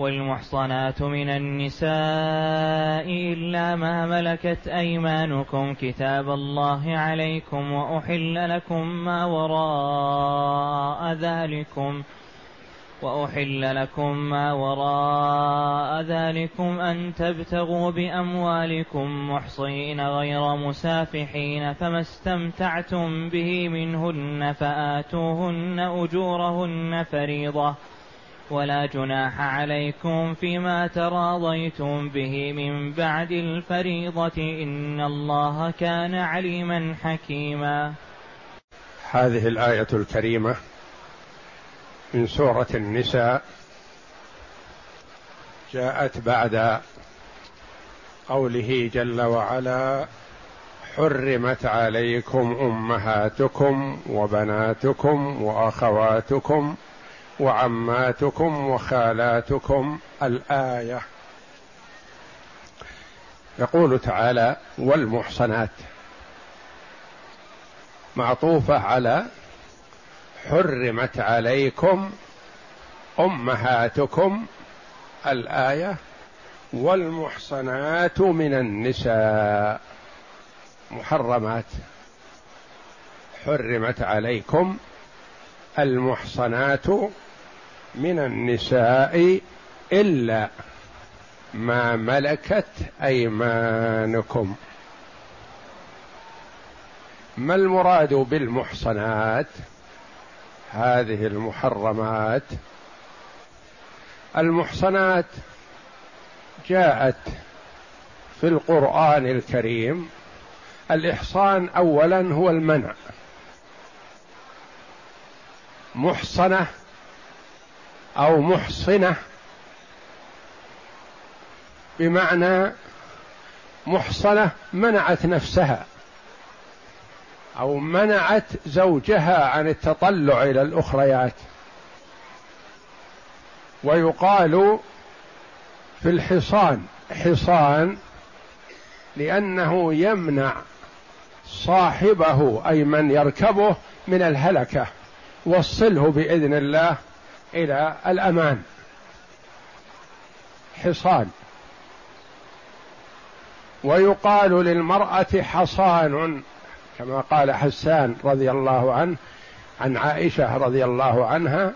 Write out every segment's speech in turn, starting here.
والمحصنات من النساء إلا ما ملكت أيمانكم كتاب الله عليكم وأحل لكم ما وراء ذلكم وأحل لكم ما وراء ذلكم أن تبتغوا بأموالكم محصين غير مسافحين فما استمتعتم به منهن فآتوهن أجورهن فريضة ولا جناح عليكم فيما تراضيتم به من بعد الفريضة إن الله كان عليما حكيما. هذه الآية الكريمة من سورة النساء جاءت بعد قوله جل وعلا حرمت عليكم أمهاتكم وبناتكم وأخواتكم وعماتكم وخالاتكم الآية. يقول تعالى والمحصنات. معطوفة على حرمت عليكم أمهاتكم الآية. والمحصنات من النساء. محرمات. حرمت عليكم المحصنات من النساء إلا ما ملكت أيمانكم. ما المراد بالمحصنات؟ هذه المحرمات. المحصنات جاءت في القرآن الكريم. الإحصان اولا هو المنع. محصنة أو محصنة. بمعنى محصنة منعت نفسها أو منعت زوجها عن التطلع إلى الأخريات. ويقال في الحصان حصان لأنه يمنع صاحبه أي من يركبه من الهلكة. وصله بإذن الله إلى الأمان. حصان. ويقال للمرأة حصان كما قال حسان رضي الله عنه عن عائشة رضي الله عنها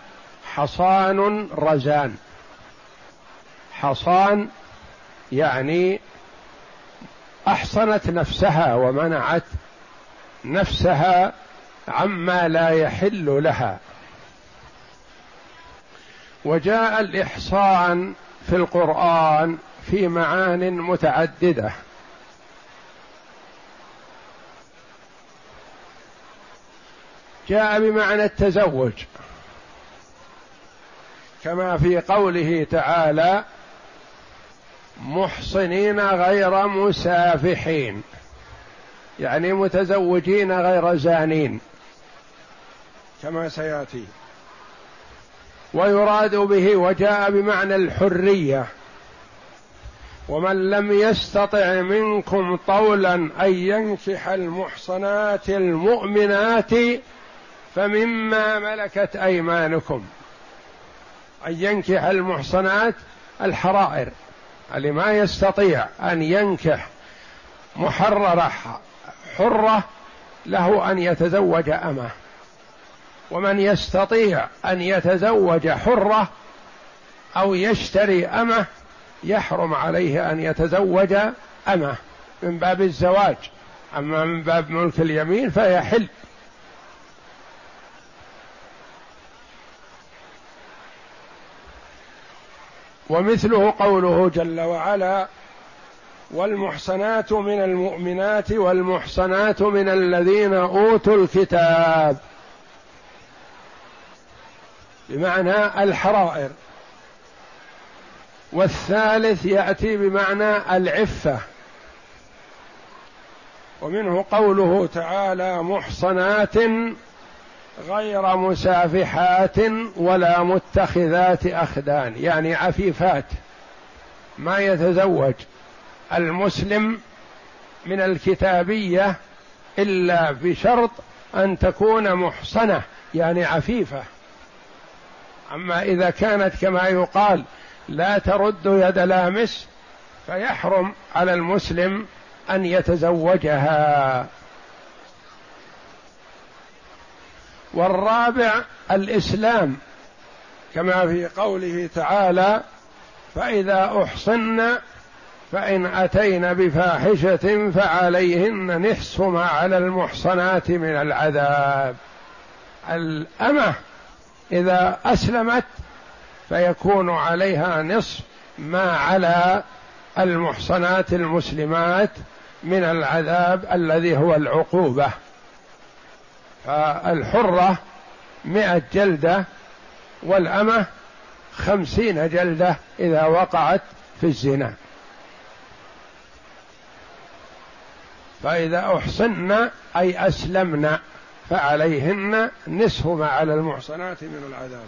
حصان رزان. حصان يعني أحصنت نفسها ومنعت نفسها عما لا يحل لها. وجاء الإحصان في القرآن في معان متعددة. جاء بمعنى التزوج. كما في قوله تعالى محصنين غير مسافحين. يعني متزوجين غير زانين. كما سيأتي. ويراد به وجاء بمعنى الحرية. ومن لم يستطع منكم طولا أن ينكح المحصنات المؤمنات فمما ملكت أيمانكم. أن ينكح المحصنات الحرائر. اللي ما يستطيع أن ينكح محررة حرة له أن يتزوج أمه. ومن يستطيع أن يتزوج حرة أو يشتري أمة يحرم عليه أن يتزوج أمة. من باب الزواج. أما من باب ملك اليمين فيحل. ومثله قوله جل وعلا والمحصنات من المؤمنات والمحصنات من الذين أوتوا الكتاب بمعنى الحرائر. والثالث يأتي بمعنى العفة. ومنه قوله تعالى محصنات غير مسافحات ولا متخذات أخدان يعني عفيفات. ما يتزوج المسلم من الكتابية إلا بشرط أن تكون محصنة يعني عفيفة. أما إذا كانت كما يقال لا ترد يد لامس فيحرم على المسلم أن يتزوجها. والرابع الإسلام كما في قوله تعالى فإذا أحصن فإن أتين بفاحشة فعليهن نصف ما على المحصنات من العذاب. الأمة إذا أسلمت فيكون عليها نصف ما على المحصنات المسلمات من العذاب الذي هو العقوبة. فالحرة مئة جلدة والأمة خمسين جلدة إذا وقعت في الزنا. فإذا أحصن أي أسلمن فعليهن نصف ما على المحصنات من العذاب.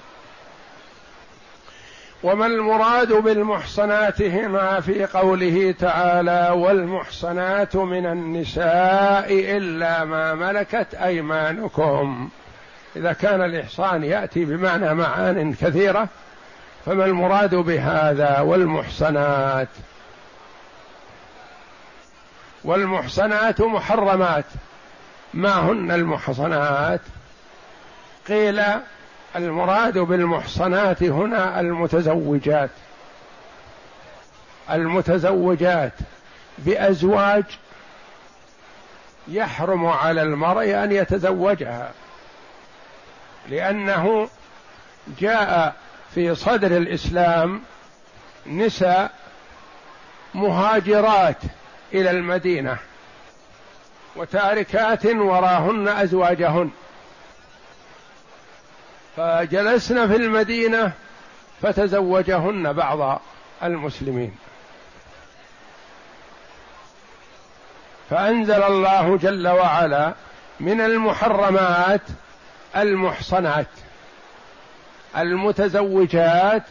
وما المراد بالمحصنات هنا في قوله تعالى والمحصنات من النساء إلا ما ملكت أيمانكم. إذا كان الإحصان يأتي بمعنى معان كثيرة فما المراد بهذا؟ والمحصنات. والمحصنات محرمات. ما هن المحصنات؟ قيل المراد بالمحصنات هنا المتزوجات. المتزوجات بأزواج يحرم على المرء أن يتزوجها لأنه جاء في صدر الإسلام نساء مهاجرات إلى المدينة. وتاركات وراهن أزواجهن. فجلسن في المدينة فتزوجهن بعض المسلمين. فأنزل الله جل وعلا من المحرمات المحصنات المتزوجات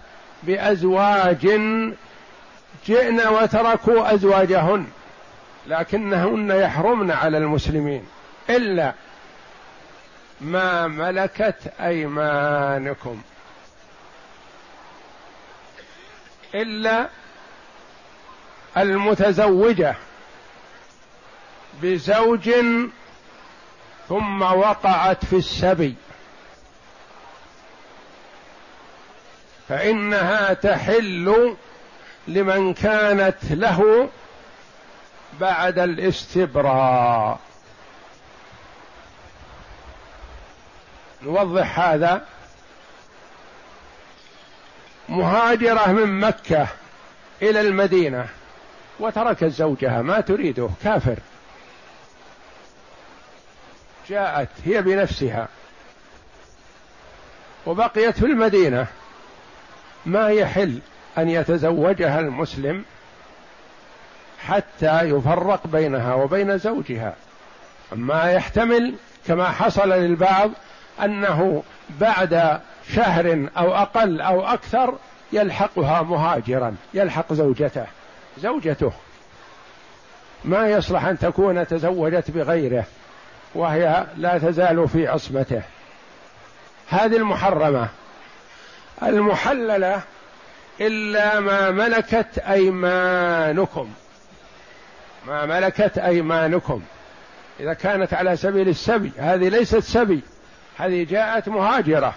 بأزواج جئن وتركوا أزواجهن. لكنهن يحرمن على المسلمين إلا ما ملكت أيمانكم. إلا المتزوجة بزوج ثم وقعت في السبي. فإنها تحل لمن كانت له بعد الاستبراء. نوضح هذا. مهاجرة من مكة إلى المدينة وتركت زوجها ما تريده كافر. جاءت هي بنفسها. وبقيت في المدينة. ما يحل أن يتزوجها المسلم حتى يفرق بينها وبين زوجها. ما يحتمل كما حصل للبعض أنه بعد شهر أو أقل أو أكثر يلحقها مهاجرا يلحق زوجته زوجته. ما يصلح أن تكون تزوجت بغيره وهي لا تزال في عصمته. هذه المحرمة. المحللة إلا ما ملكت أيمانكم. ما ملكت أيمانكم. إذا كانت على سبيل السبي هذه ليست سبي هذه جاءت مهاجرة.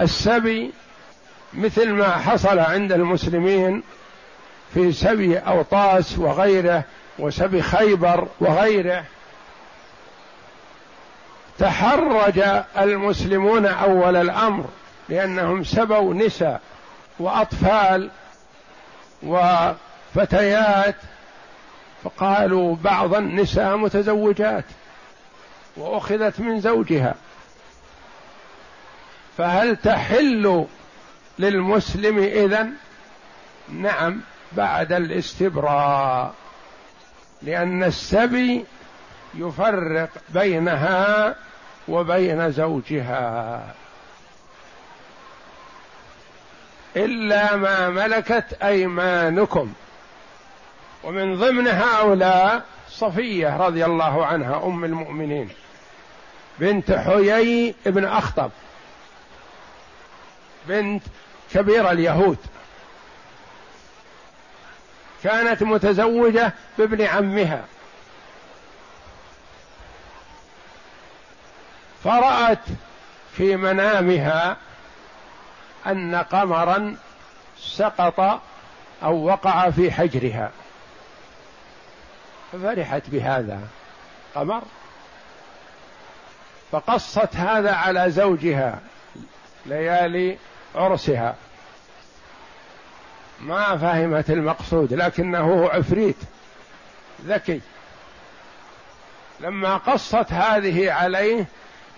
السبي مثل ما حصل عند المسلمين في سبي أوطاس وغيره وسبي خيبر وغيره. تحرج المسلمون أول الأمر لأنهم سبوا نساء وأطفال وفتيات فقالوا بعض النساء متزوجات وأخذت من زوجها. فهل تحل للمسلم إذن؟ نعم بعد الاستبراء. لأن السبي يفرق بينها وبين زوجها. إلا ما ملكت أيمانكم. ومن ضمن هؤلاء صفية رضي الله عنها أم المؤمنين بنت حيي بن أخطب بنت كبير اليهود. كانت متزوجة بابن عمها. فرأت في منامها أن قمرا سقط أو وقع في حجرها. ففرحت بهذا قمر فقصت هذا على زوجها ليالي عرسها. ما فهمت المقصود لكنه عفريت ذكي. لما قصت هذه عليه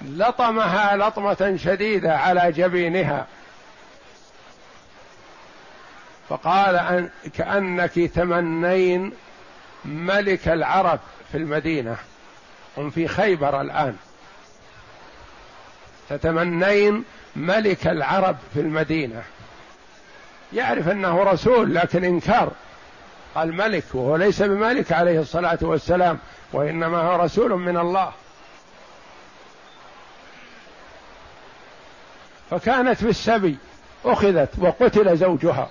لطمها لطمة شديدة على جبينها. فقال أن كأنك تمنين ملك العرب في المدينة. هم في خيبر الآن. تتمنين ملك العرب في المدينة. يعرف أنه رسول لكن إنكار. قال ملك وهو ليس بملك عليه الصلاة والسلام وإنما هو رسول من الله. فكانت في السبي أخذت وقتل زوجها.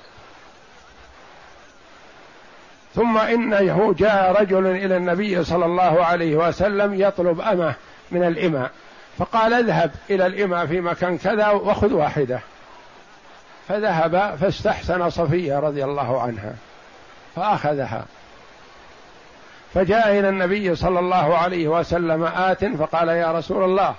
ثم انه جاء رجل إلى النبي صلى الله عليه وسلم يطلب أمة من الإماء. فقال اذهب إلى الإماء في مكان كذا وخذ واحدة. فذهب فاستحسن صفية رضي الله عنها. فأخذها. فجاء إلى النبي صلى الله عليه وسلم آت فقال يا رسول الله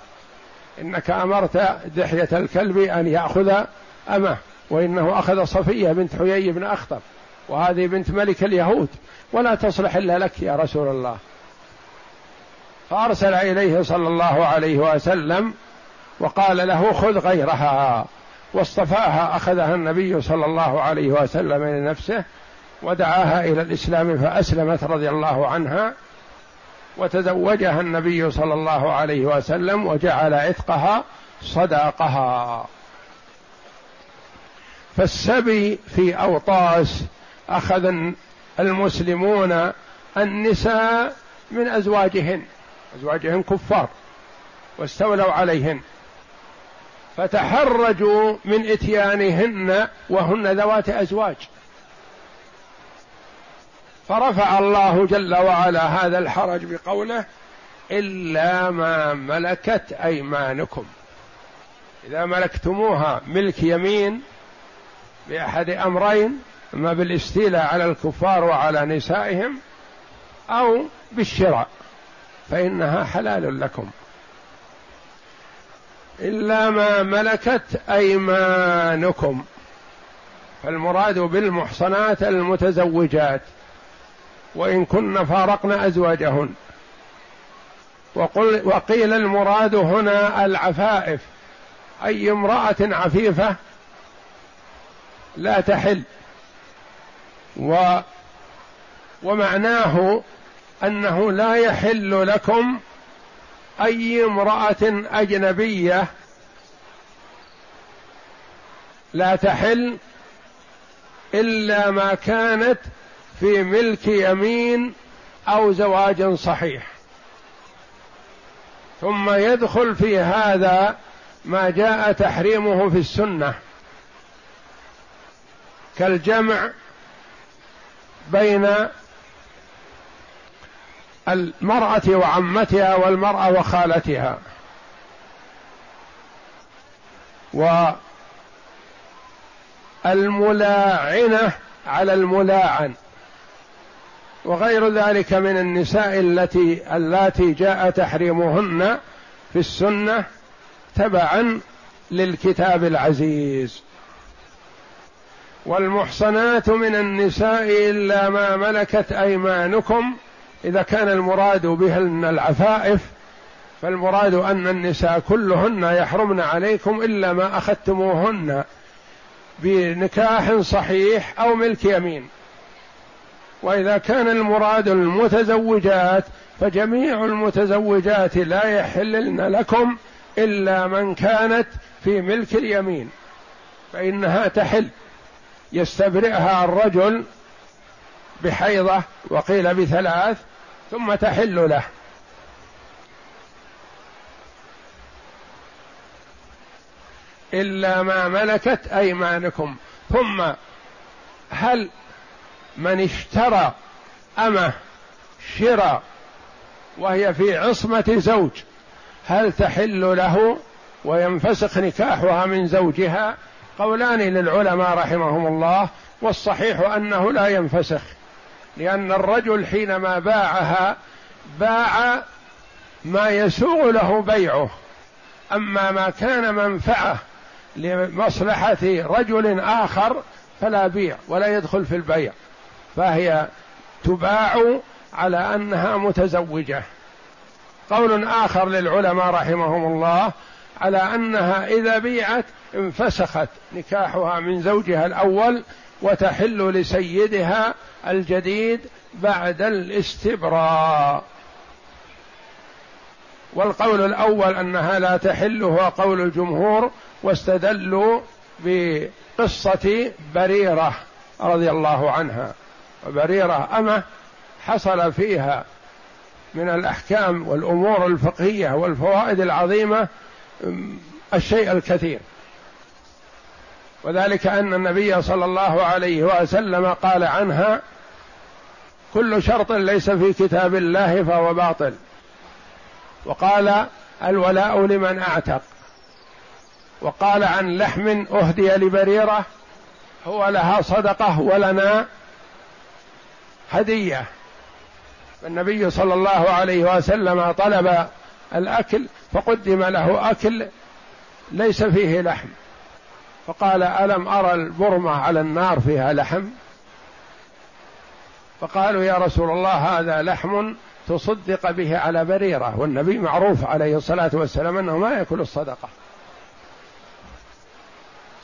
إنك أمرت دحية الكلب أن يأخذ أمة. وإنه أخذ صفية بنت حيي بن أخطب. وهذه بنت ملك اليهود ولا تصلح إلا لك يا رسول الله. فأرسل إليه صلى الله عليه وسلم وقال له خذ غيرها. واصطفاها أخذها النبي صلى الله عليه وسلم لنفسه ودعاها إلى الإسلام فأسلمت رضي الله عنها وتزوجها النبي صلى الله عليه وسلم وجعل عتقها صداقها. فالسبي في أوطاس أخذ المسلمون النساء من أزواجهن أزواجهن كفار واستولوا عليهن فتحرجوا من إتيانهن وهن ذوات أزواج. فرفع الله جل وعلا هذا الحرج بقوله إلا ما ملكت أيمانكم. إذا ملكتموها ملك يمين بأحد أمرين أما بالاستيلاء على الكفار وعلى نسائهم أو بالشراء فإنها حلال لكم. إلا ما ملكت أيمانكم. فالمراد بالمحصنات المتزوجات. وإن كن فارقن أزواجهن. وقل وقيل المراد هنا العفائف. أي امرأة عفيفة لا تحل. و ومعناه أنه لا يحل لكم أي امرأة أجنبية لا تحل إلا ما كانت في ملك يمين أو زواج صحيح. ثم يدخل في هذا ما جاء تحريمه في السنة. كالجمع بين المرأة وعمتها والمرأة وخالتها. والملاعنة على الملاعن. وغير ذلك من النساء التي اللاتي جاء تحريمهن في السنة تبعا للكتاب العزيز. والمحصنات من النساء إلا ما ملكت أيمانكم. إذا كان المراد بهن العفائف فالمراد أن النساء كلهن يحرمن عليكم إلا ما أخذتموهن بنكاح صحيح أو ملك يمين. وإذا كان المراد المتزوجات فجميع المتزوجات لا يحللن لكم إلا من كانت في ملك اليمين فإنها تحل. يستبرئها الرجل بحيضة وقيل بثلاث ثم تحل له. إلا ما ملكت أيمانكم. ثم هل من اشترى أمه شراء وهي في عصمة زوج هل تحل له وينفسخ نكاحها من زوجها؟ قولان للعلماء رحمهم الله والصحيح أنه لا ينفسخ لأن الرجل حينما باعها باع ما يسوغ له بيعه. أما ما كان منفعه لمصلحة رجل آخر فلا بيع ولا يدخل في البيع فهي تباع على أنها متزوجة. قول آخر للعلماء رحمهم الله على أنها إذا بيعت انفسخت نكاحها من زوجها الأول وتحل لسيدها الجديد بعد الاستبراء. والقول الأول أنها لا تحل هو قول الجمهور واستدلوا بقصة بريرة رضي الله عنها. وبريره أمة حصل فيها من الأحكام والأمور الفقهية والفوائد العظيمة الشيء الكثير. وذلك أن النبي صلى الله عليه وسلم قال عنها كل شرط ليس في كتاب الله فهو باطل. وقال الولاء لمن أعتق. وقال عن لحم أهدي لبريرة هو لها صدقة ولنا هدية. فالنبي صلى الله عليه وسلم طلب الأكل فقدم له أكل ليس فيه لحم. فقال ألم ارى البرمة على النار فيها لحم؟ فقالوا يا رسول الله هذا لحم تصدق به على بريرة والنبي معروف عليه الصلاة والسلام أنه ما يأكل الصدقة.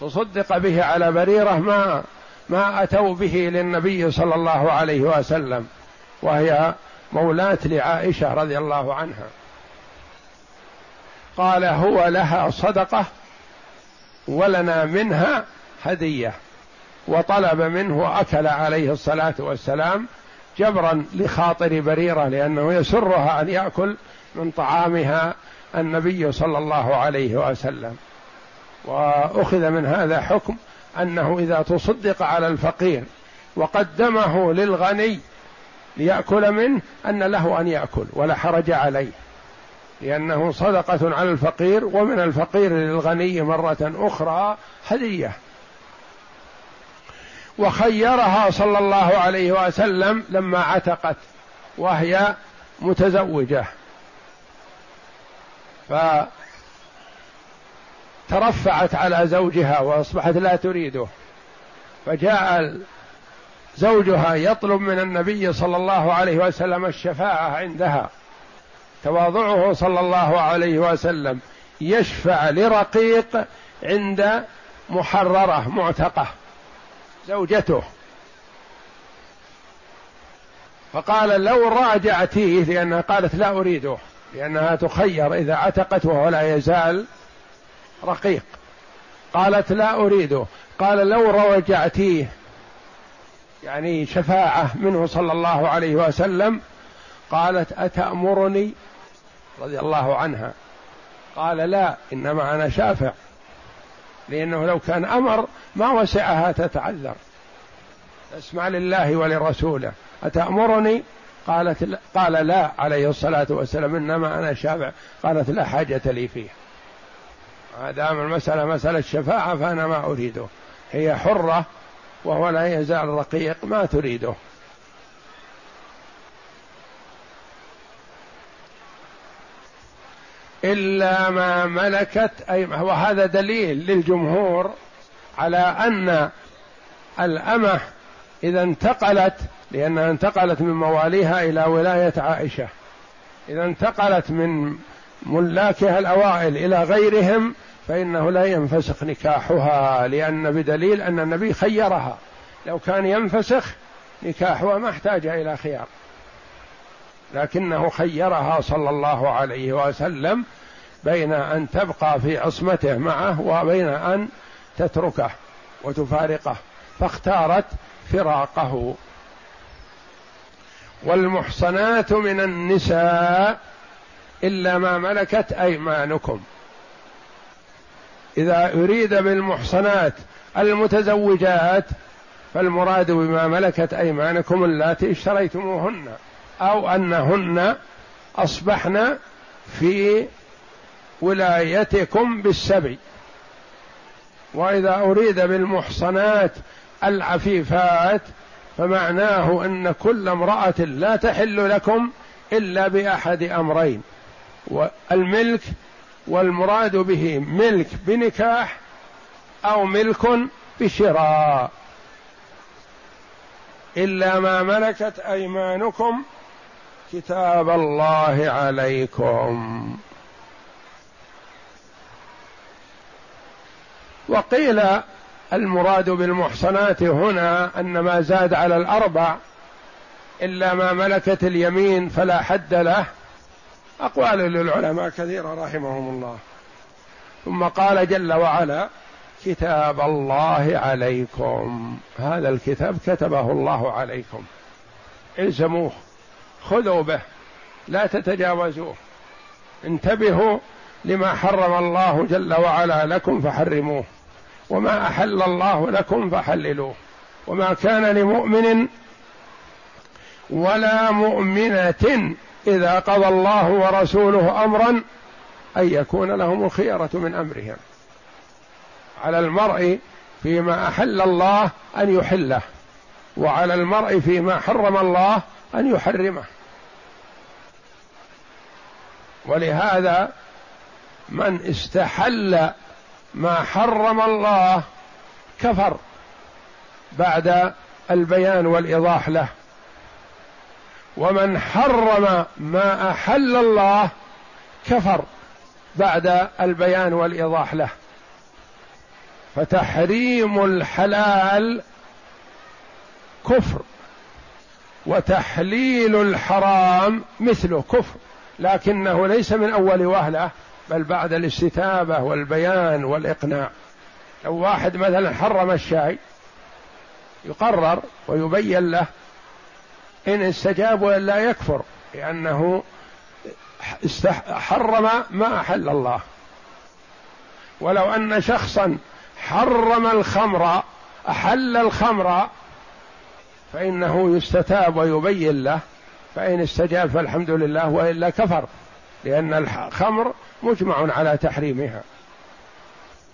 تصدق به على بريرة ما ما أتوا به للنبي صلى الله عليه وسلم وهي مولاة لعائشة رضي الله عنها. قال هو لها صدقة ولنا منها هدية. وطلب منه أكل عليه الصلاة والسلام جبرا لخاطر بريرة لأنه يسرها أن يأكل من طعامها النبي صلى الله عليه وسلم. وأخذ من هذا حكم أنه إذا تصدق على الفقير وقدمه للغني ليأكل منه أن له أن يأكل ولا حرج عليه. لأنه صدقة على الفقير ومن الفقير للغني مرة أخرى هدية. وخيرها صلى الله عليه وسلم لما عتقت وهي متزوجة. فترفعت على زوجها وأصبحت لا تريده. فجاء زوجها يطلب من النبي صلى الله عليه وسلم الشفاعة عندها. تواضعه صلى الله عليه وسلم يشفع لرقيق عند محررة معتقة زوجته. فقال لو راجعتيه لأنها قالت لا أريده لأنها تخير إذا عتقت وهو لا يزال رقيق. قالت لا أريده. قال لو راجعتيه يعني شفاعة منه صلى الله عليه وسلم قالت أتأمرني رضي الله عنها. قال لا إنما أنا شافع. لأنه لو كان أمر ما وسعها تتعذر. أسمع لله ولرسوله. أتأمرني؟ قالت لا. قال لا عليه الصلاة والسلام. إنما أنا شافع. قالت لا حاجة لي فيه. ما دام المسألة مسألة شفاعة فأنا ما أريده. هي حرة وهو لا يزال رقيق ما تريده. إلا ما ملكت أي وهذا دليل للجمهور على أن الأمة إذا انتقلت لأنها انتقلت من مواليها إلى ولاية عائشة. إذا انتقلت من ملاكها الأوائل إلى غيرهم فإنه لا ينفسخ نكاحها لأن بدليل أن النبي خيرها. لو كان ينفسخ نكاحها ما احتاج إلى خيار. لكنه خيرها صلى الله عليه وسلم بين أن تبقى في عصمته معه وبين أن تتركه وتفارقه فاختارت فراقه. والمحصنات من النساء إلا ما ملكت أيمانكم. إذا اريد بالمحصنات المتزوجات فالمراد بما ملكت أيمانكم اللاتي اشتريتموهن. أو أنهن أصبحن في ولايتكم بالسبي. وإذا أريد بالمحصنات العفيفات فمعناه أن كل امرأة لا تحل لكم إلا بأحد أمرين. الملك والمراد به ملك بنكاح أو ملك بشراء. إلا ما ملكت أيمانكم كتاب الله عليكم. وقيل المراد بالمحصنات هنا أن ما زاد على الأربع إلا ما ملكت اليمين فلا حد له. أقوال للعلماء كثيرة رحمهم الله. ثم قال جل وعلا كتاب الله عليكم. هذا الكتاب كتبه الله عليكم. الزموه خذوا به لا تتجاوزوه. انتبهوا لما حرم الله جل وعلا لكم فحرموه وما أحل الله لكم فحللوه. وما كان لمؤمن ولا مؤمنة إذا قضى الله ورسوله امرا أن يكون لهم الخيرة من أمرهم. على المرء فيما أحل الله أن يحله وعلى المرء فيما حرم الله أن يحرمه. ولهذا من استحل ما حرم الله كفر بعد البيان والإيضاح له. ومن حرم ما أحل الله كفر بعد البيان والإيضاح له. فتحريم الحلال كفر. وتحليل الحرام مثله كفر لكنه ليس من أول وهلة بل بعد الاستتابة والبيان والإقناع. لو واحد مثلا حرم الشاي يقرر ويبين له إن استجاب والا يكفر لأنه حرم ما أحل الله. ولو أن شخصا حرم الخمر أحل الخمر فإنه يستتاب ويبين له فإن استجاب فالحمد لله وإلا كفر لأن الخمر مجمع على تحريمها.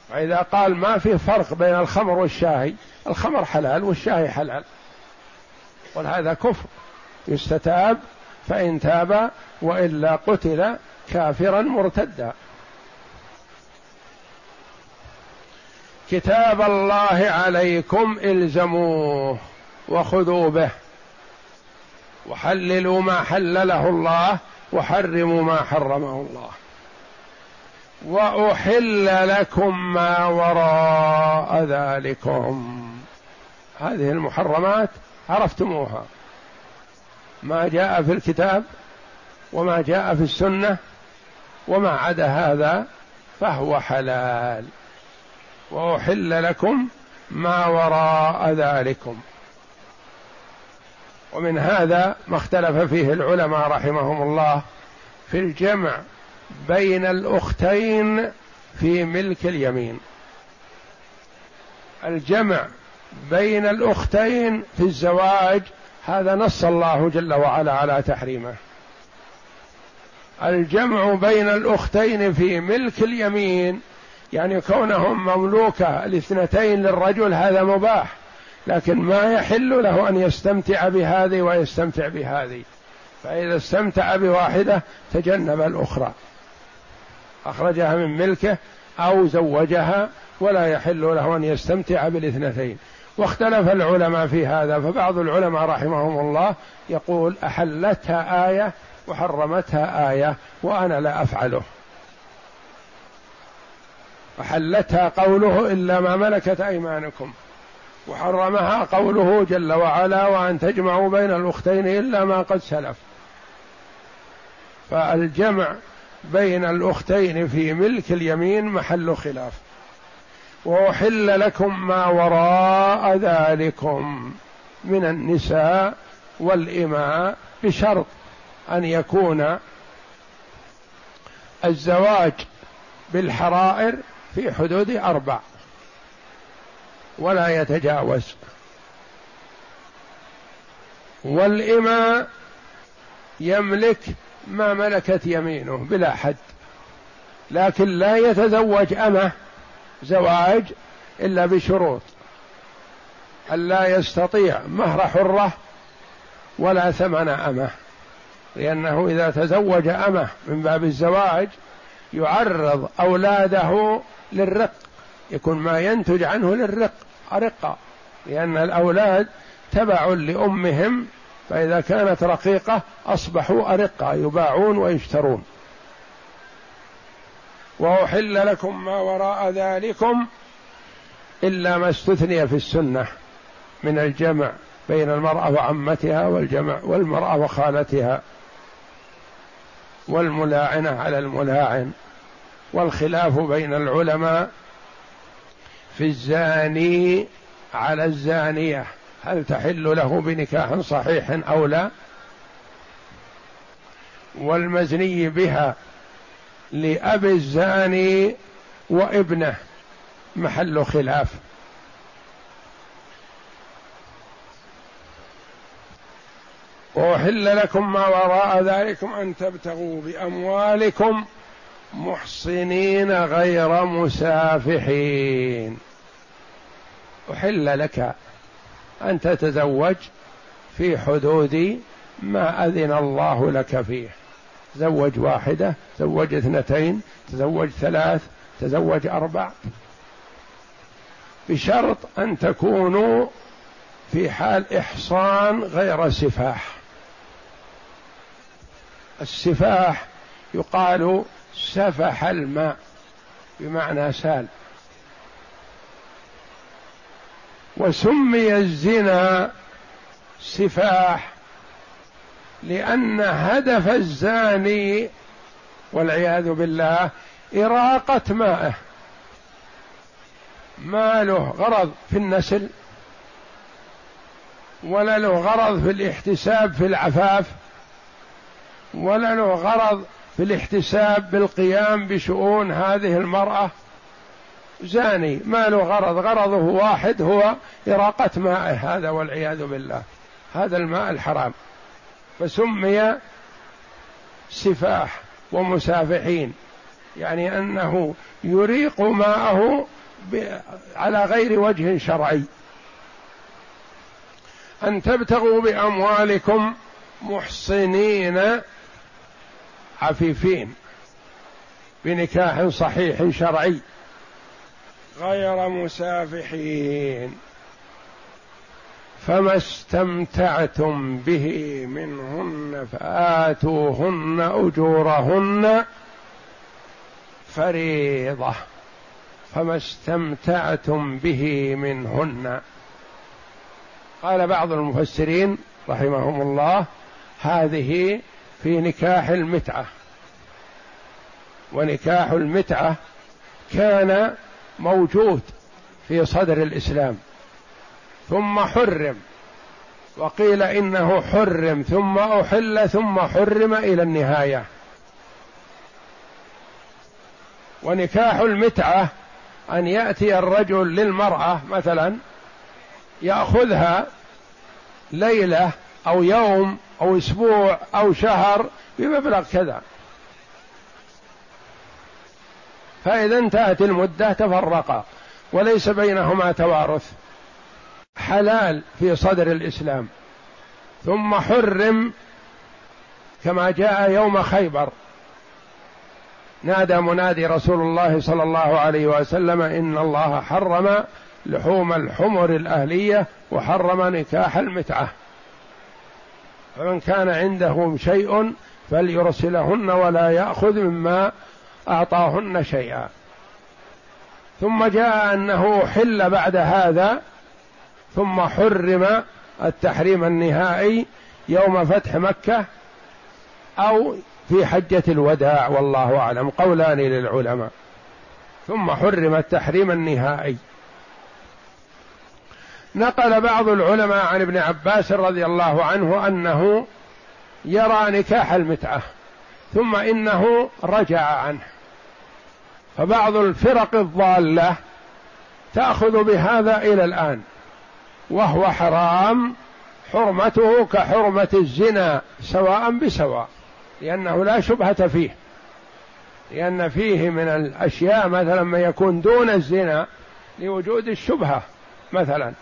فإذا قال ما في فرق بين الخمر والشاي الخمر حلال والشاي حلال. قل هذا كفر. يستتاب فإن تاب وإلا قتل كافرا مرتدا. كتاب الله عليكم إلزموه. وخذوا به. وحللوا ما حلله الله وحرموا ما حرمه الله. وأحل لكم ما وراء ذلكم. هذه المحرمات عرفتموها. ما جاء في الكتاب وما جاء في السنة وما عدا هذا فهو حلال. وأحل لكم ما وراء ذلكم. ومن هذا ما اختلف فيه العلماء رحمهم الله في الجمع بين الأختين في ملك اليمين. الجمع بين الأختين في الزواج هذا نص الله جل وعلا على تحريمه. الجمع بين الأختين في ملك اليمين يعني كونهم مملوكة الاثنتين للرجل هذا مباح. لكن ما يحل له أن يستمتع بهذه ويستمتع بهذه. فإذا استمتع بواحدة تجنب الأخرى. أخرجها من ملكه أو زوجها ولا يحل له أن يستمتع بالاثنتين. واختلف العلماء في هذا فبعض العلماء رحمهم الله يقول أحلتها آية وحرمتها آية وأنا لا أفعله. أحلتها قوله إلا ما ملكت أيمانكم. وحرمها قوله جل وعلا وأن تجمعوا بين الأختين إلا ما قد سلف. فالجمع بين الأختين في ملك اليمين محل خلاف. وأحل لكم ما وراء ذلكم من النساء والإماء بشرط أن يكون الزواج بالحرائر في حدود أربع. ولا يتجاوز. والإماء يملك ما ملكت يمينه بلا حد لكن لا يتزوج أمه زواج إلا بشروط. ألا يستطيع مهر حرة ولا ثمن أمه لأنه إذا تزوج أمه من باب الزواج يعرض أولاده للرق يكون ما ينتج عنه للرق. أرقة لأن الأولاد تبع لأمهم فإذا كانت رقيقة أصبحوا أرقة يباعون ويشترون. وأحل لكم ما وراء ذلكم إلا ما استثني في السنة من الجمع بين المرأة وعمتها والجمع والمرأة وخالتها والملاعنة على الملاعن والخلاف بين العلماء في الزاني على الزانية. هل تحل له بنكاح صحيح أو لا؟ والمزني بها لاب الزاني وابنه محل خلاف. واحل لكم ما وراء ذلكم أن تبتغوا بأموالكم محصنين غير مسافحين. أحل لك أن تتزوج في حدود ما أذن الله لك فيه. تزوج واحدة تزوج اثنتين تزوج ثلاث تزوج أربع. بشرط أن تكونوا في حال إحصان غير سفاح. السفاح يقال سفح الماء بمعنى سال. وسمي الزنا سفاح لأن هدف الزاني والعياذ بالله إراقة مائه ما له غرض في النسل ولا له غرض في الاحتساب في العفاف ولا له غرض في الاحتساب بالقيام بشؤون هذه المرأة. زاني ما له غرض. غرضه واحد هو إراقة مائه. هذا والعياذ بالله. هذا الماء الحرام. فسمي سفاح ومسافحين. يعني أنه يريق ماءه على غير وجه شرعي. أن تبتغوا بأموالكم محصنين عفيفين. بنكاح صحيح شرعي. غير مسافحين. فما استمتعتم به منهن فآتوهن أجورهن فريضة. فما استمتعتم به منهن. قال بعض المفسرين رحمهم الله هذه في نكاح المتعة. ونكاح المتعة كان موجود في صدر الإسلام. ثم حرم. وقيل إنه حرم ثم أحل ثم حرم إلى النهاية. ونكاح المتعة أن يأتي الرجل للمرأة مثلا يأخذها ليلة أو يوم أو أسبوع أو شهر بمبلغ كذا. فإذا انتهت المدة تفرقا وليس بينهما توارث. حلال في صدر الإسلام. ثم حرم كما جاء يوم خيبر. نادى منادي رسول الله صلى الله عليه وسلم إن الله حرم لحوم الحمر الأهلية وحرم نكاح المتعة. فمن كان عنده شيء فليرسلهن ولا يأخذ مما أعطاهن شيئا. ثم جاء أنه حل بعد هذا ثم حرم التحريم النهائي يوم فتح مكة أو في حجة الوداع والله أعلم قولان للعلماء. ثم حرم التحريم النهائي. نقل بعض العلماء عن ابن عباس رضي الله عنه أنه يرى نكاح المتعة. ثم إنه رجع عنه. فبعض الفرق الضالة تأخذ بهذا إلى الآن وهو حرام حرمته كحرمة الزنا سواء بسواء لأنه لا شبهة فيه. لأن فيه من الأشياء مثلا ما يكون دون الزنا لوجود الشبهة مثلا.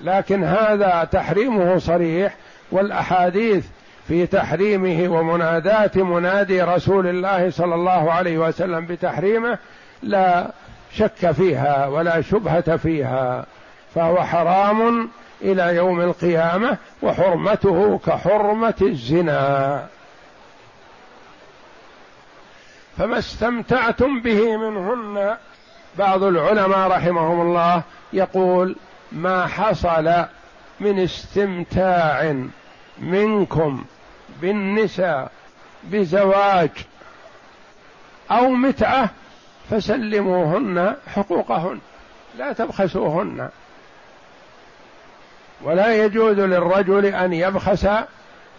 لكن هذا تحريمه صريح والأحاديث في تحريمه ومناداة منادي رسول الله صلى الله عليه وسلم بتحريمه لا شك فيها ولا شبهة فيها فهو حرام إلى يوم القيامة وحرمته كحرمة الزنا. فما استمتعتم به منهن؟ بعض العلماء رحمهم الله يقول ما حصل من استمتاع منكم بالنساء بزواج أو متعة فسلموهن حقوقهن لا تبخسوهن. ولا يجوز للرجل أن يبخس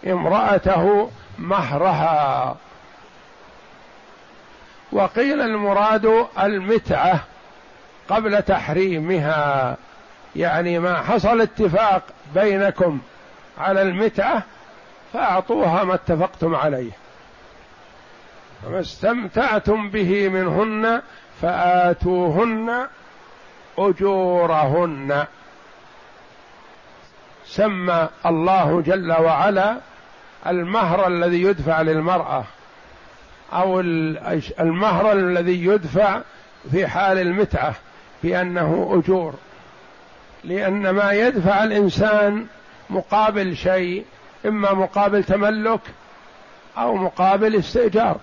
امرأته مهرها. وقيل المراد المتعة قبل تحريمها يعني ما حصل اتفاق بينكم على المتعة فأعطوها ما اتفقتم عليه. فما استمتعتم به منهن فآتوهن أجورهن. سمى الله جل وعلا المهر الذي يدفع للمرأة أو المهر الذي يدفع في حال المتعة بأنه أجور. لأن ما يدفع الإنسان مقابل شيء إما مقابل تملك أو مقابل استئجار.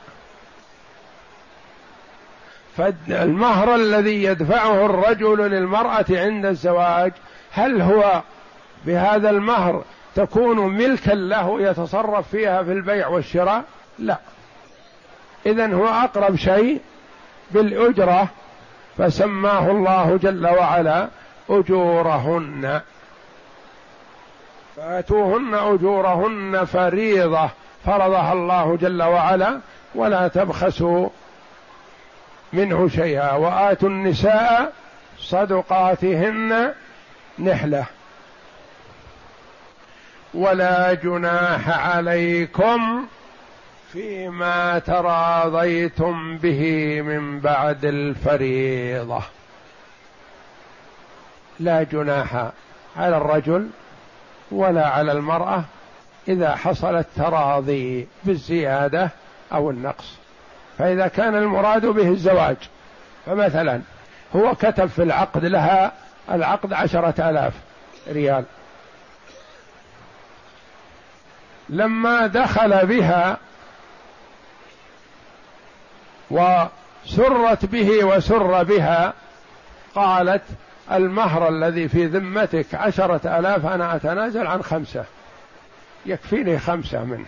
فالمهر الذي يدفعه الرجل للمرأة عند الزواج هل هو بهذا المهر تكون ملكا له يتصرف فيها في البيع والشراء؟ لا. اذا هو أقرب شيء بالأجرة فسماه الله جل وعلا أجورهن. فآتوهن أجورهن فريضة فرضها الله جل وعلا ولا تبخسوا منه شيئا وآتوا النساء صدقاتهن نحلة. ولا جناح عليكم فيما تراضيتم به من بعد الفريضة. لا جناح على الرجل ولا على المرأة إذا حصل التراضي بالزيادة أو النقص. فإذا كان المراد به الزواج فمثلا هو كتب في العقد لها العقد عشرة آلاف ريال. لما دخل بها وسرت به وسر بها قالت المهر الذي في ذمتك عشرة آلاف أنا أتنازل عن خمسة. يكفيني خمسة منه.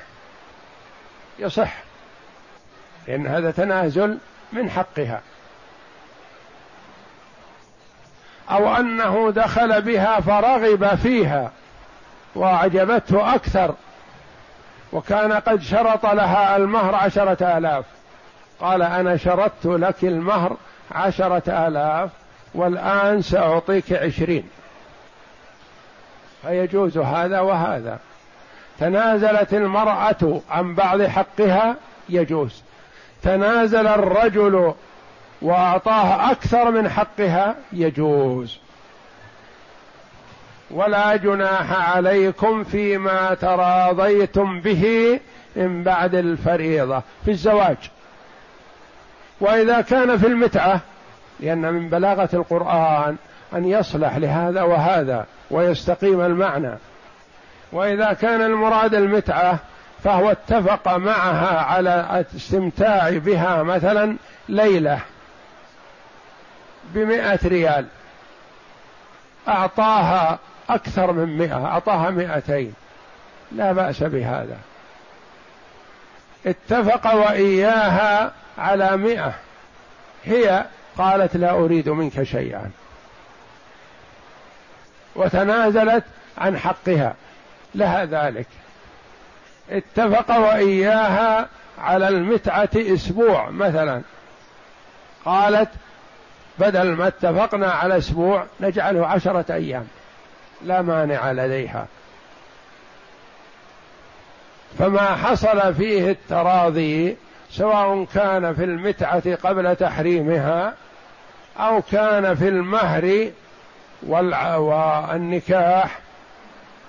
يصح. لأن هذا تنازل من حقها. أو أنه دخل بها فرغب فيها وأعجبته أكثر. وكان قد شرط لها المهر عشرة آلاف. قال أنا شرطت لك المهر عشرة آلاف. والآن سأعطيك عشرين. فيجوز هذا وهذا. تنازلت المرأة عن بعض حقها يجوز. تنازل الرجل وأعطاه أكثر من حقها يجوز. ولا جناح عليكم فيما تراضيتم به من بعد الفريضة. في الزواج. وإذا كان في المتعة لأن من بلاغة القرآن أن يصلح لهذا وهذا ويستقيم المعنى. وإذا كان المراد المتعة فهو اتفق معها على الاستمتاع بها مثلا ليلة بمئة ريال. أعطاها أكثر من مئة أعطاها مئتين. لا بأس بهذا. اتفق وإياها على مئة. هي قالت لا أريد منك شيئا. وتنازلت عن حقها. لها ذلك. اتفق وإياها على المتعة أسبوع مثلا. قالت بدل ما اتفقنا على أسبوع نجعله عشرة أيام. لا مانع لديها. فما حصل فيه التراضي سواء كان في المتعة قبل تحريمها أو كان في المهر والنكاح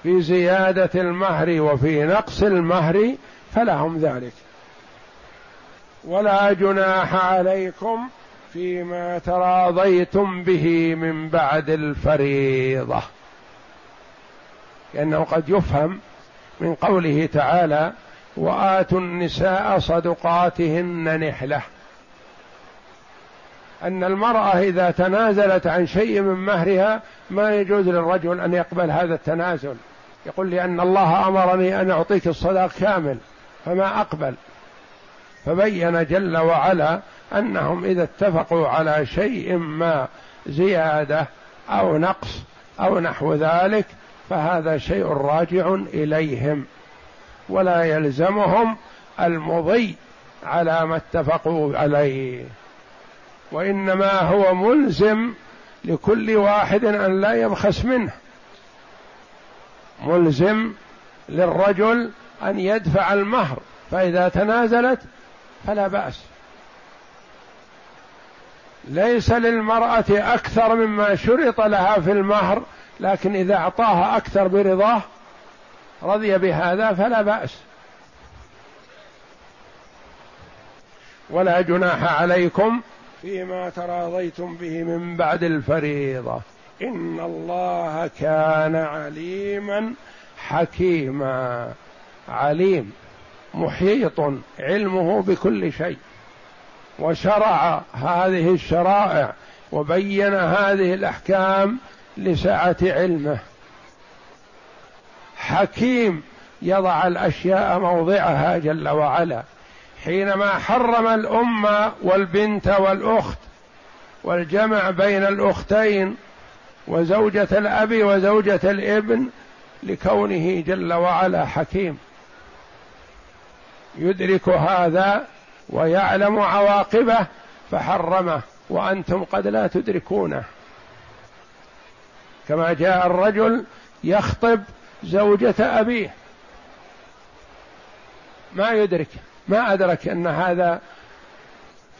في زيادة المهر وفي نقص المهر فلهم ذلك. ولا جناح عليكم فيما تراضيتم به من بعد الفريضة. لأنه قد يفهم من قوله تعالى وآتوا النساء صدقاتهن نحلة أن المرأة إذا تنازلت عن شيء من مهرها ما يجوز للرجل أن يقبل هذا التنازل. يقول لأن الله أمرني أن أعطيك الصداق كامل فما أقبل. فبين جل وعلا أنهم إذا اتفقوا على شيء ما زيادة أو نقص أو نحو ذلك فهذا شيء راجع إليهم. ولا يلزمهم المضي على ما اتفقوا عليه. وإنما هو ملزم لكل واحد أن لا يبخس منه. ملزم للرجل أن يدفع المهر فإذا تنازلت فلا بأس. ليس للمرأة أكثر مما شرط لها في المهر لكن إذا أعطاها أكثر برضاه رضي بهذا فلا بأس. ولا جناح عليكم فيما تراضيتم به من بعد الفريضة. إن الله كان عليما حكيما. عليم محيط علمه بكل شيء. وشرع هذه الشرائع وبين هذه الأحكام لسعة علمه. حكيم يضع الأشياء موضعها جل وعلا. حينما حرم الأمة والبنت والأخت والجمع بين الأختين وزوجة الأب وزوجة الابن لكونه جل وعلا حكيم. يدرك هذا ويعلم عواقبه فحرمه وأنتم قد لا تدركونه. كما جاء الرجل يخطب زوجة أبيه. ما يدرك. ما أدرك أن هذا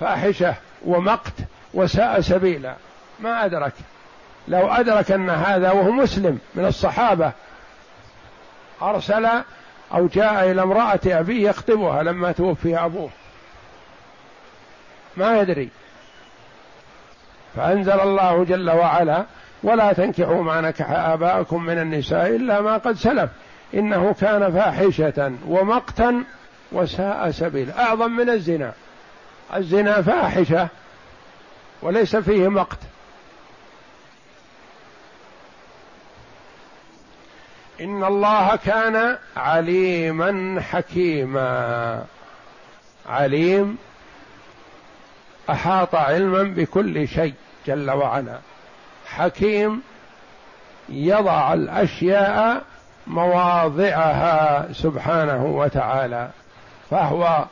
فاحشة ومقت وساء سبيلا. ما أدرك. لو أدرك أن هذا وهو مسلم من الصحابة أرسل أو جاء إلى امرأة أبيه يخطبها لما توفي أبوه. ما يدري. فأنزل الله جل وعلا ولا تنكحوا ما نكح آباءكم من النساء إلا ما قد سلف إنه كان فاحشة ومقتا وساء سبيل. أعظم من الزنا. الزنا فاحشة وليس فيه مقت. إن الله كان عليما حكيما. عليم أحاط علما بكل شيء جل وعلا. حكيم يضع الأشياء مواضعها سبحانه وتعالى. فهو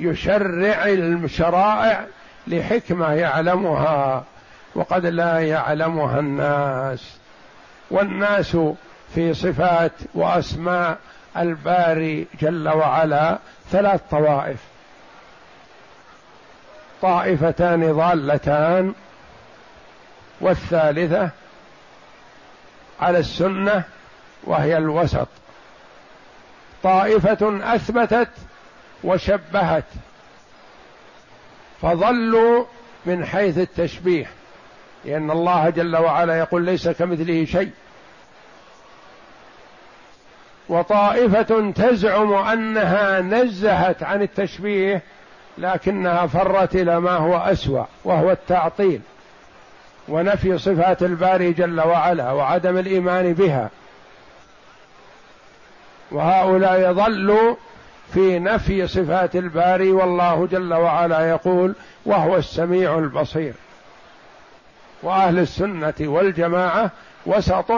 يشرع الشرائع لحكمة يعلمها وقد لا يعلمها الناس. والناس في صفات وأسماء الباري جل وعلا ثلاث طوائف. طائفتان ضالتان والثالثة على السنة وهي الوسط. طائفة أثبتت وشبهت فظلوا من حيث التشبيه لأن الله جل وعلا يقول ليس كمثله شيء. وطائفة تزعم أنها نزهت عن التشبيه لكنها فرت إلى ما هو أسوأ وهو التعطيل ونفي صفات الباري جل وعلا وعدم الإيمان بها. وهؤلاء ضلوا في نفي صفات الباري والله جل وعلا يقول وهو السميع البصير. وأهل السنة والجماعة وسط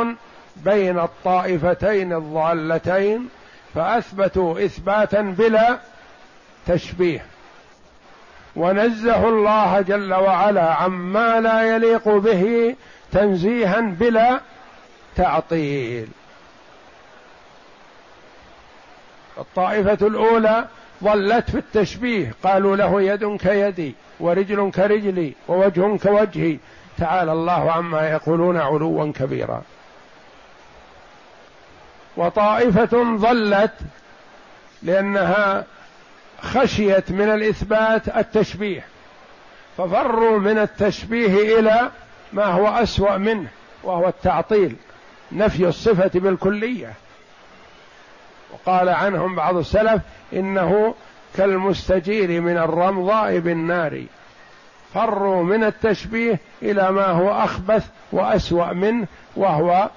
بين الطائفتين الضالتين فأثبتوا إثباتا بلا تشبيه. ونزه الله جل وعلا عما لا يليق به تنزيها بلا تعطيل. الطائفة الأولى ظلت في التشبيه. قالوا له يد كيدي ورجل كرجلي ووجه كوجهي. تعالى الله عما يقولون علوا كبيرا. وطائفة ظلت لأنها خشيت من الإثبات التشبيه. ففروا من التشبيه إلى ما هو أسوأ منه وهو التعطيل نفي الصفة بالكلية. وقال عنهم بعض السلف إنه كالمستجير من الرمضاء بالنار. فروا من التشبيه إلى ما هو أخبث وأسوأ منه وهو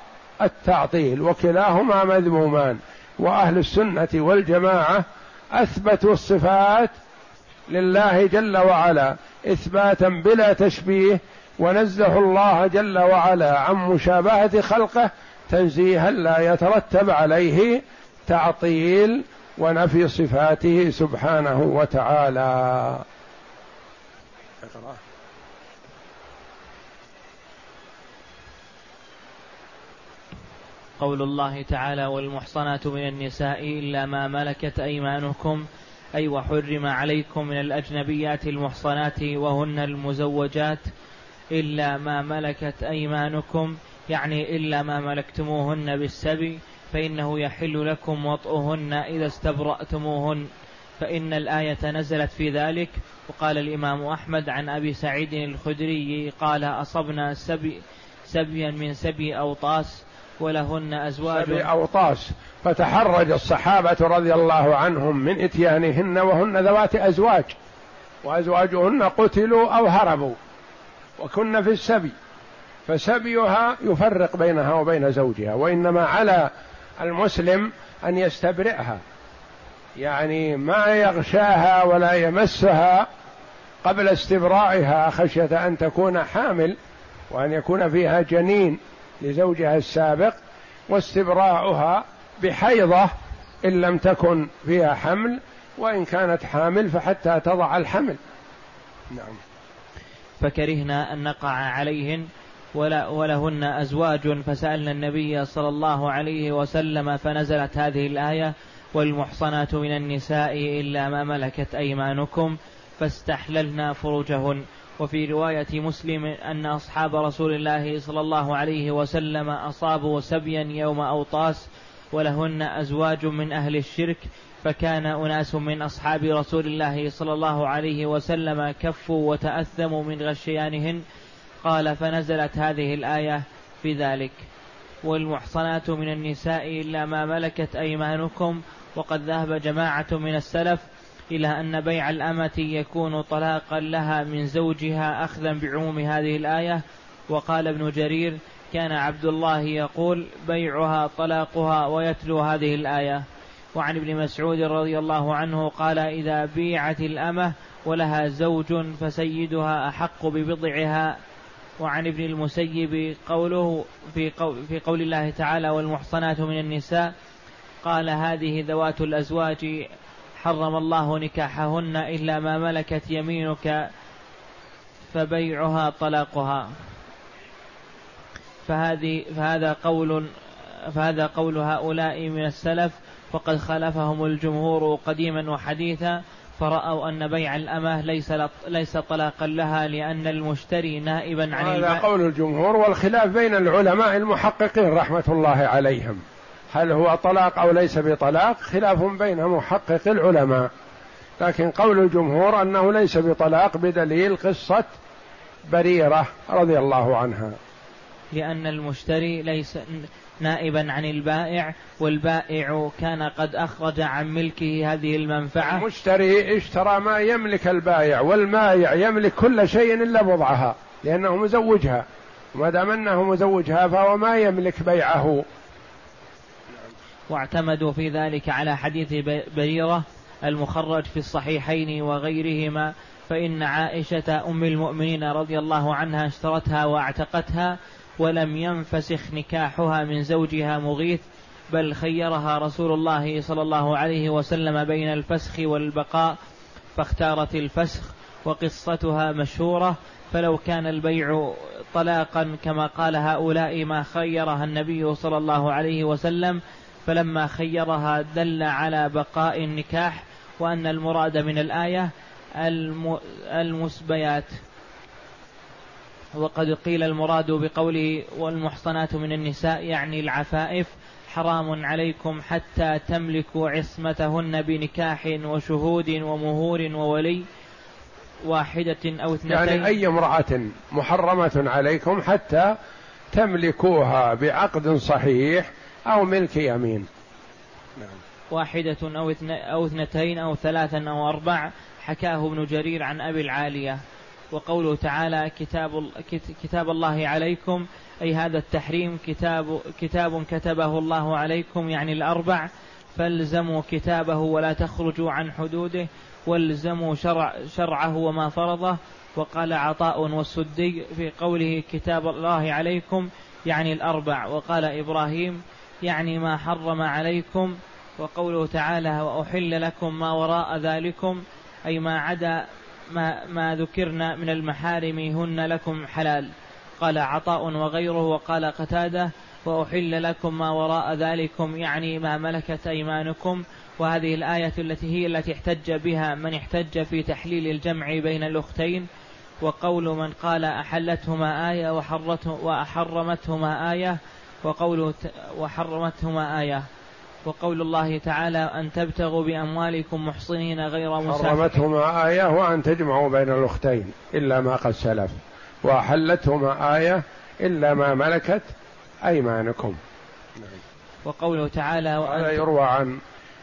التعطيل وكلاهما مذمومان. وأهل السنة والجماعة أثبتوا الصفات لله جل وعلا إثباتا بلا تشبيه ونزه الله جل وعلا عن مشابهة خلقه تنزيها لا يترتب عليه تعطيل ونفي صفاته سبحانه وتعالى. قول الله تعالى والمحصنات من النساء إلا ما ملكت أيمانكم. أي وحرم عليكم من الأجنبيات المحصنات وهن المزوجات إلا ما ملكت أيمانكم. يعني إلا ما ملكتموهن بالسبي فإنه يحل لكم وطئهن إذا استبرأتموهن فإن الآية نزلت في ذلك. وقال الإمام أحمد عن أبي سعيد الخدري قال أصبنا سبي سبيا من سبي أوطاس ولهن أزواج سبي أوطاس. فتحرج الصحابة رضي الله عنهم من إتيانهن وهن ذوات أزواج. وأزواجهن قتلوا أو هربوا. وكن في السبي. فسبيها يفرق بينها وبين زوجها وإنما على المسلم أن يستبرئها. يعني ما يغشاها ولا يمسها قبل استبرائها خشية أن تكون حامل وأن يكون فيها جنين لزوجها السابق واستبراؤها بحيضة إن لم تكن فيها حمل وإن كانت حامل فحتى تضع الحمل. نعم. فكرهنا أن نقع عليهن ولهن أزواج فسألنا النبي صلى الله عليه وسلم فنزلت هذه الآية والمحصنات من النساء إلا ما ملكت أيمانكم فاستحللنا فروجهن. وفي رواية مسلم أن أصحاب رسول الله صلى الله عليه وسلم أصابوا سبيا يوم أوطاس ولهن أزواج من أهل الشرك فكان أناس من أصحاب رسول الله صلى الله عليه وسلم كفوا وتأثموا من غشيانهن قال فنزلت هذه الآية في ذلك. والمحصنات من النساء إلا ما ملكت أيمانكم وقد ذهب جماعة من السلف إلى أن بيع الأمة يكون طلاقا لها من زوجها أخذا بعموم هذه الآية. وقال ابن جرير كان عبد الله يقول بيعها طلاقها ويتلو هذه الآية. وعن ابن مسعود رضي الله عنه قال إذا بيعت الأمة ولها زوج فسيدها أحق ببضعها وعن ابن المسيب قوله في قول, في قول الله تعالى والمحصنات من النساء قال هذه ذوات الأزواج حرم الله نكاحهن إلا ما ملكت يمينك فبيعها طلاقها. فهذه فهذا قول فهذا قول هؤلاء من السلف وقد خالفهم الجمهور قديما وحديثا فرأوا أن بيع الأمة ليس ليس طلاقا لها لأن المشتري نائبا عن هذا قول الجمهور والخلاف بين العلماء المحققين رحمة الله عليهم. هل هو طلاق أو ليس بطلاق؟ خلاف بين محقق العلماء. لكن قول الجمهور أنه ليس بطلاق بدليل قصة بريرة رضي الله عنها. لأن المشتري ليس نائبا عن البائع والبائع كان قد أخرج عن ملكه هذه المنفعة. المشتري اشترى ما يملك البائع والمائع يملك كل شيء إلا بضعها لأنه مزوجها. وما دام أنه مزوجها فهو ما يملك بيعه. واعتمدوا في ذلك على حديث بريرة المخرج في الصحيحين وغيرهما فإن عائشة أم المؤمنين رضي الله عنها اشترتها واعتقتها ولم ينفسخ نكاحها من زوجها مغيث بل خيرها رسول الله صلى الله عليه وسلم بين الفسخ والبقاء فاختارت الفسخ وقصتها مشهورة. فلو كان البيع طلاقا كما قال هؤلاء ما خيرها النبي صلى الله عليه وسلم فلما خيرها دل على بقاء النكاح وأن المراد من الآية المسبيات. وقد قيل المراد بقوله والمحصنات من النساء يعني العفائف حرام عليكم حتى تملكوا عصمتهن بنكاح وشهود ومهور وولي واحدة أو اثنتين يعني أي امرأة محرمة عليكم حتى تملكوها بعقد صحيح أو ملك يمين نعم. واحدة أو أو اثنتين أو ثلاثا أو أربع حكاه ابن جرير عن أبي العالية وقوله تعالى كتاب كتاب الله عليكم أي هذا التحريم كتاب كتاب كتبه الله عليكم يعني الأربع. فالزموا كتابه ولا تخرجوا عن حدوده والزموا شرع شرعه وما فرضه. وقال عطاء والسدي في قوله كتاب الله عليكم يعني الأربع. وقال إبراهيم يعني ما حرم عليكم. وقوله تعالى وأحل لكم ما وراء ذلكم أي ما عدا ما, ما ذكرنا من المحارم هن لكم حلال. قال عطاء وغيره وقال قتادة وأحل لكم ما وراء ذلكم يعني ما ملكت أيمانكم. وهذه الآية التي هي التي احتج بها من احتج في تحليل الجمع بين الأختين. وقول من قال أحلتهما آية وحرته وحرمتهما آية. وقول وحرمتهما آية. وقول الله تعالى أن تبتغوا بأموالكم محصنين غير مسافحين حرمتهما آية وأن تجمعوا بين الأختين إلا ما قد سلف. وأحلتهما آية إلا ما ملكت أيمانكم. وقوله تعالى هذا يروى عن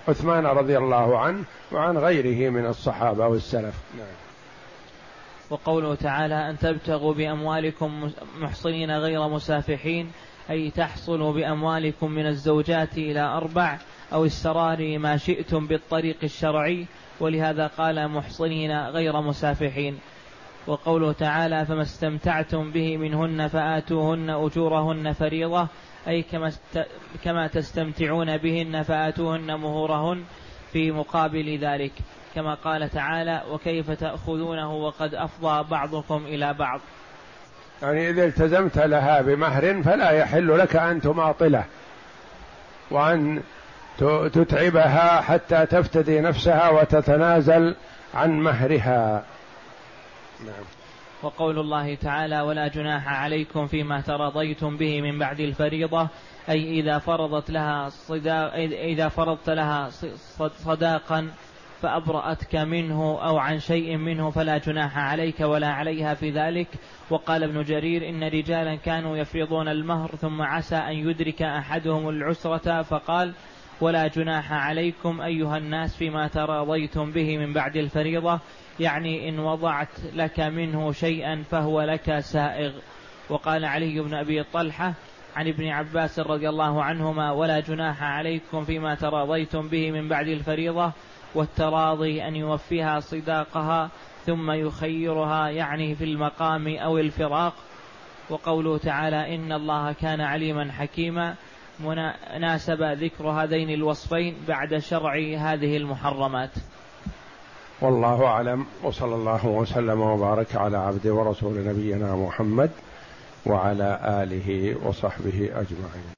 عثمان رضي الله عنه وعن غيره من الصحابة والسلف. نعم وقوله تعالى أن تبتغوا بأموالكم محصنين غير مسافحين. أي تحصلوا بأموالكم من الزوجات إلى أربع أو السرار ما شئتم بالطريق الشرعي ولهذا قال محصنين غير مسافحين. وقوله تعالى فما استمتعتم به منهن فآتوهن أجورهن فريضة أي كما, كما تستمتعون بهن فآتوهن مهورهن في مقابل ذلك. كما قال تعالى وكيف تأخذونه وقد أفضى بعضكم إلى بعض. يعني إذا التزمت لها بمهر فلا يحل لك أن تماطله وأن تتعبها حتى تفتدي نفسها وتتنازل عن مهرها. نعم. وقول الله تعالى ولا جناح عليكم فيما ترضيتم به من بعد الفريضة. أي إذا فرضت لها صداق إذا فرضت لها صداقا فأبرأتك منه أو عن شيء منه فلا جناح عليك ولا عليها في ذلك. وقال ابن جرير إن رجالا كانوا يفرضون المهر ثم عسى أن يدرك أحدهم العسرة فقال ولا جناح عليكم أيها الناس فيما تراضيتم به من بعد الفريضة. يعني إن وضعت لك منه شيئا فهو لك سائغ. وقال علي بن أبي طلحة عن ابن عباس رضي الله عنهما ولا جناح عليكم فيما تراضيتم به من بعد الفريضة. والتراضي أن يوفيها صداقها ثم يخيرها يعني في المقام أو الفراق. وقوله تعالى إن الله كان عليما حكيما. مناسب ذكر هذين الوصفين بعد شرع هذه المحرمات. والله أعلم وصلى الله وسلم وبارك على عبد ورسول نبينا محمد وعلى آله وصحبه أجمعين.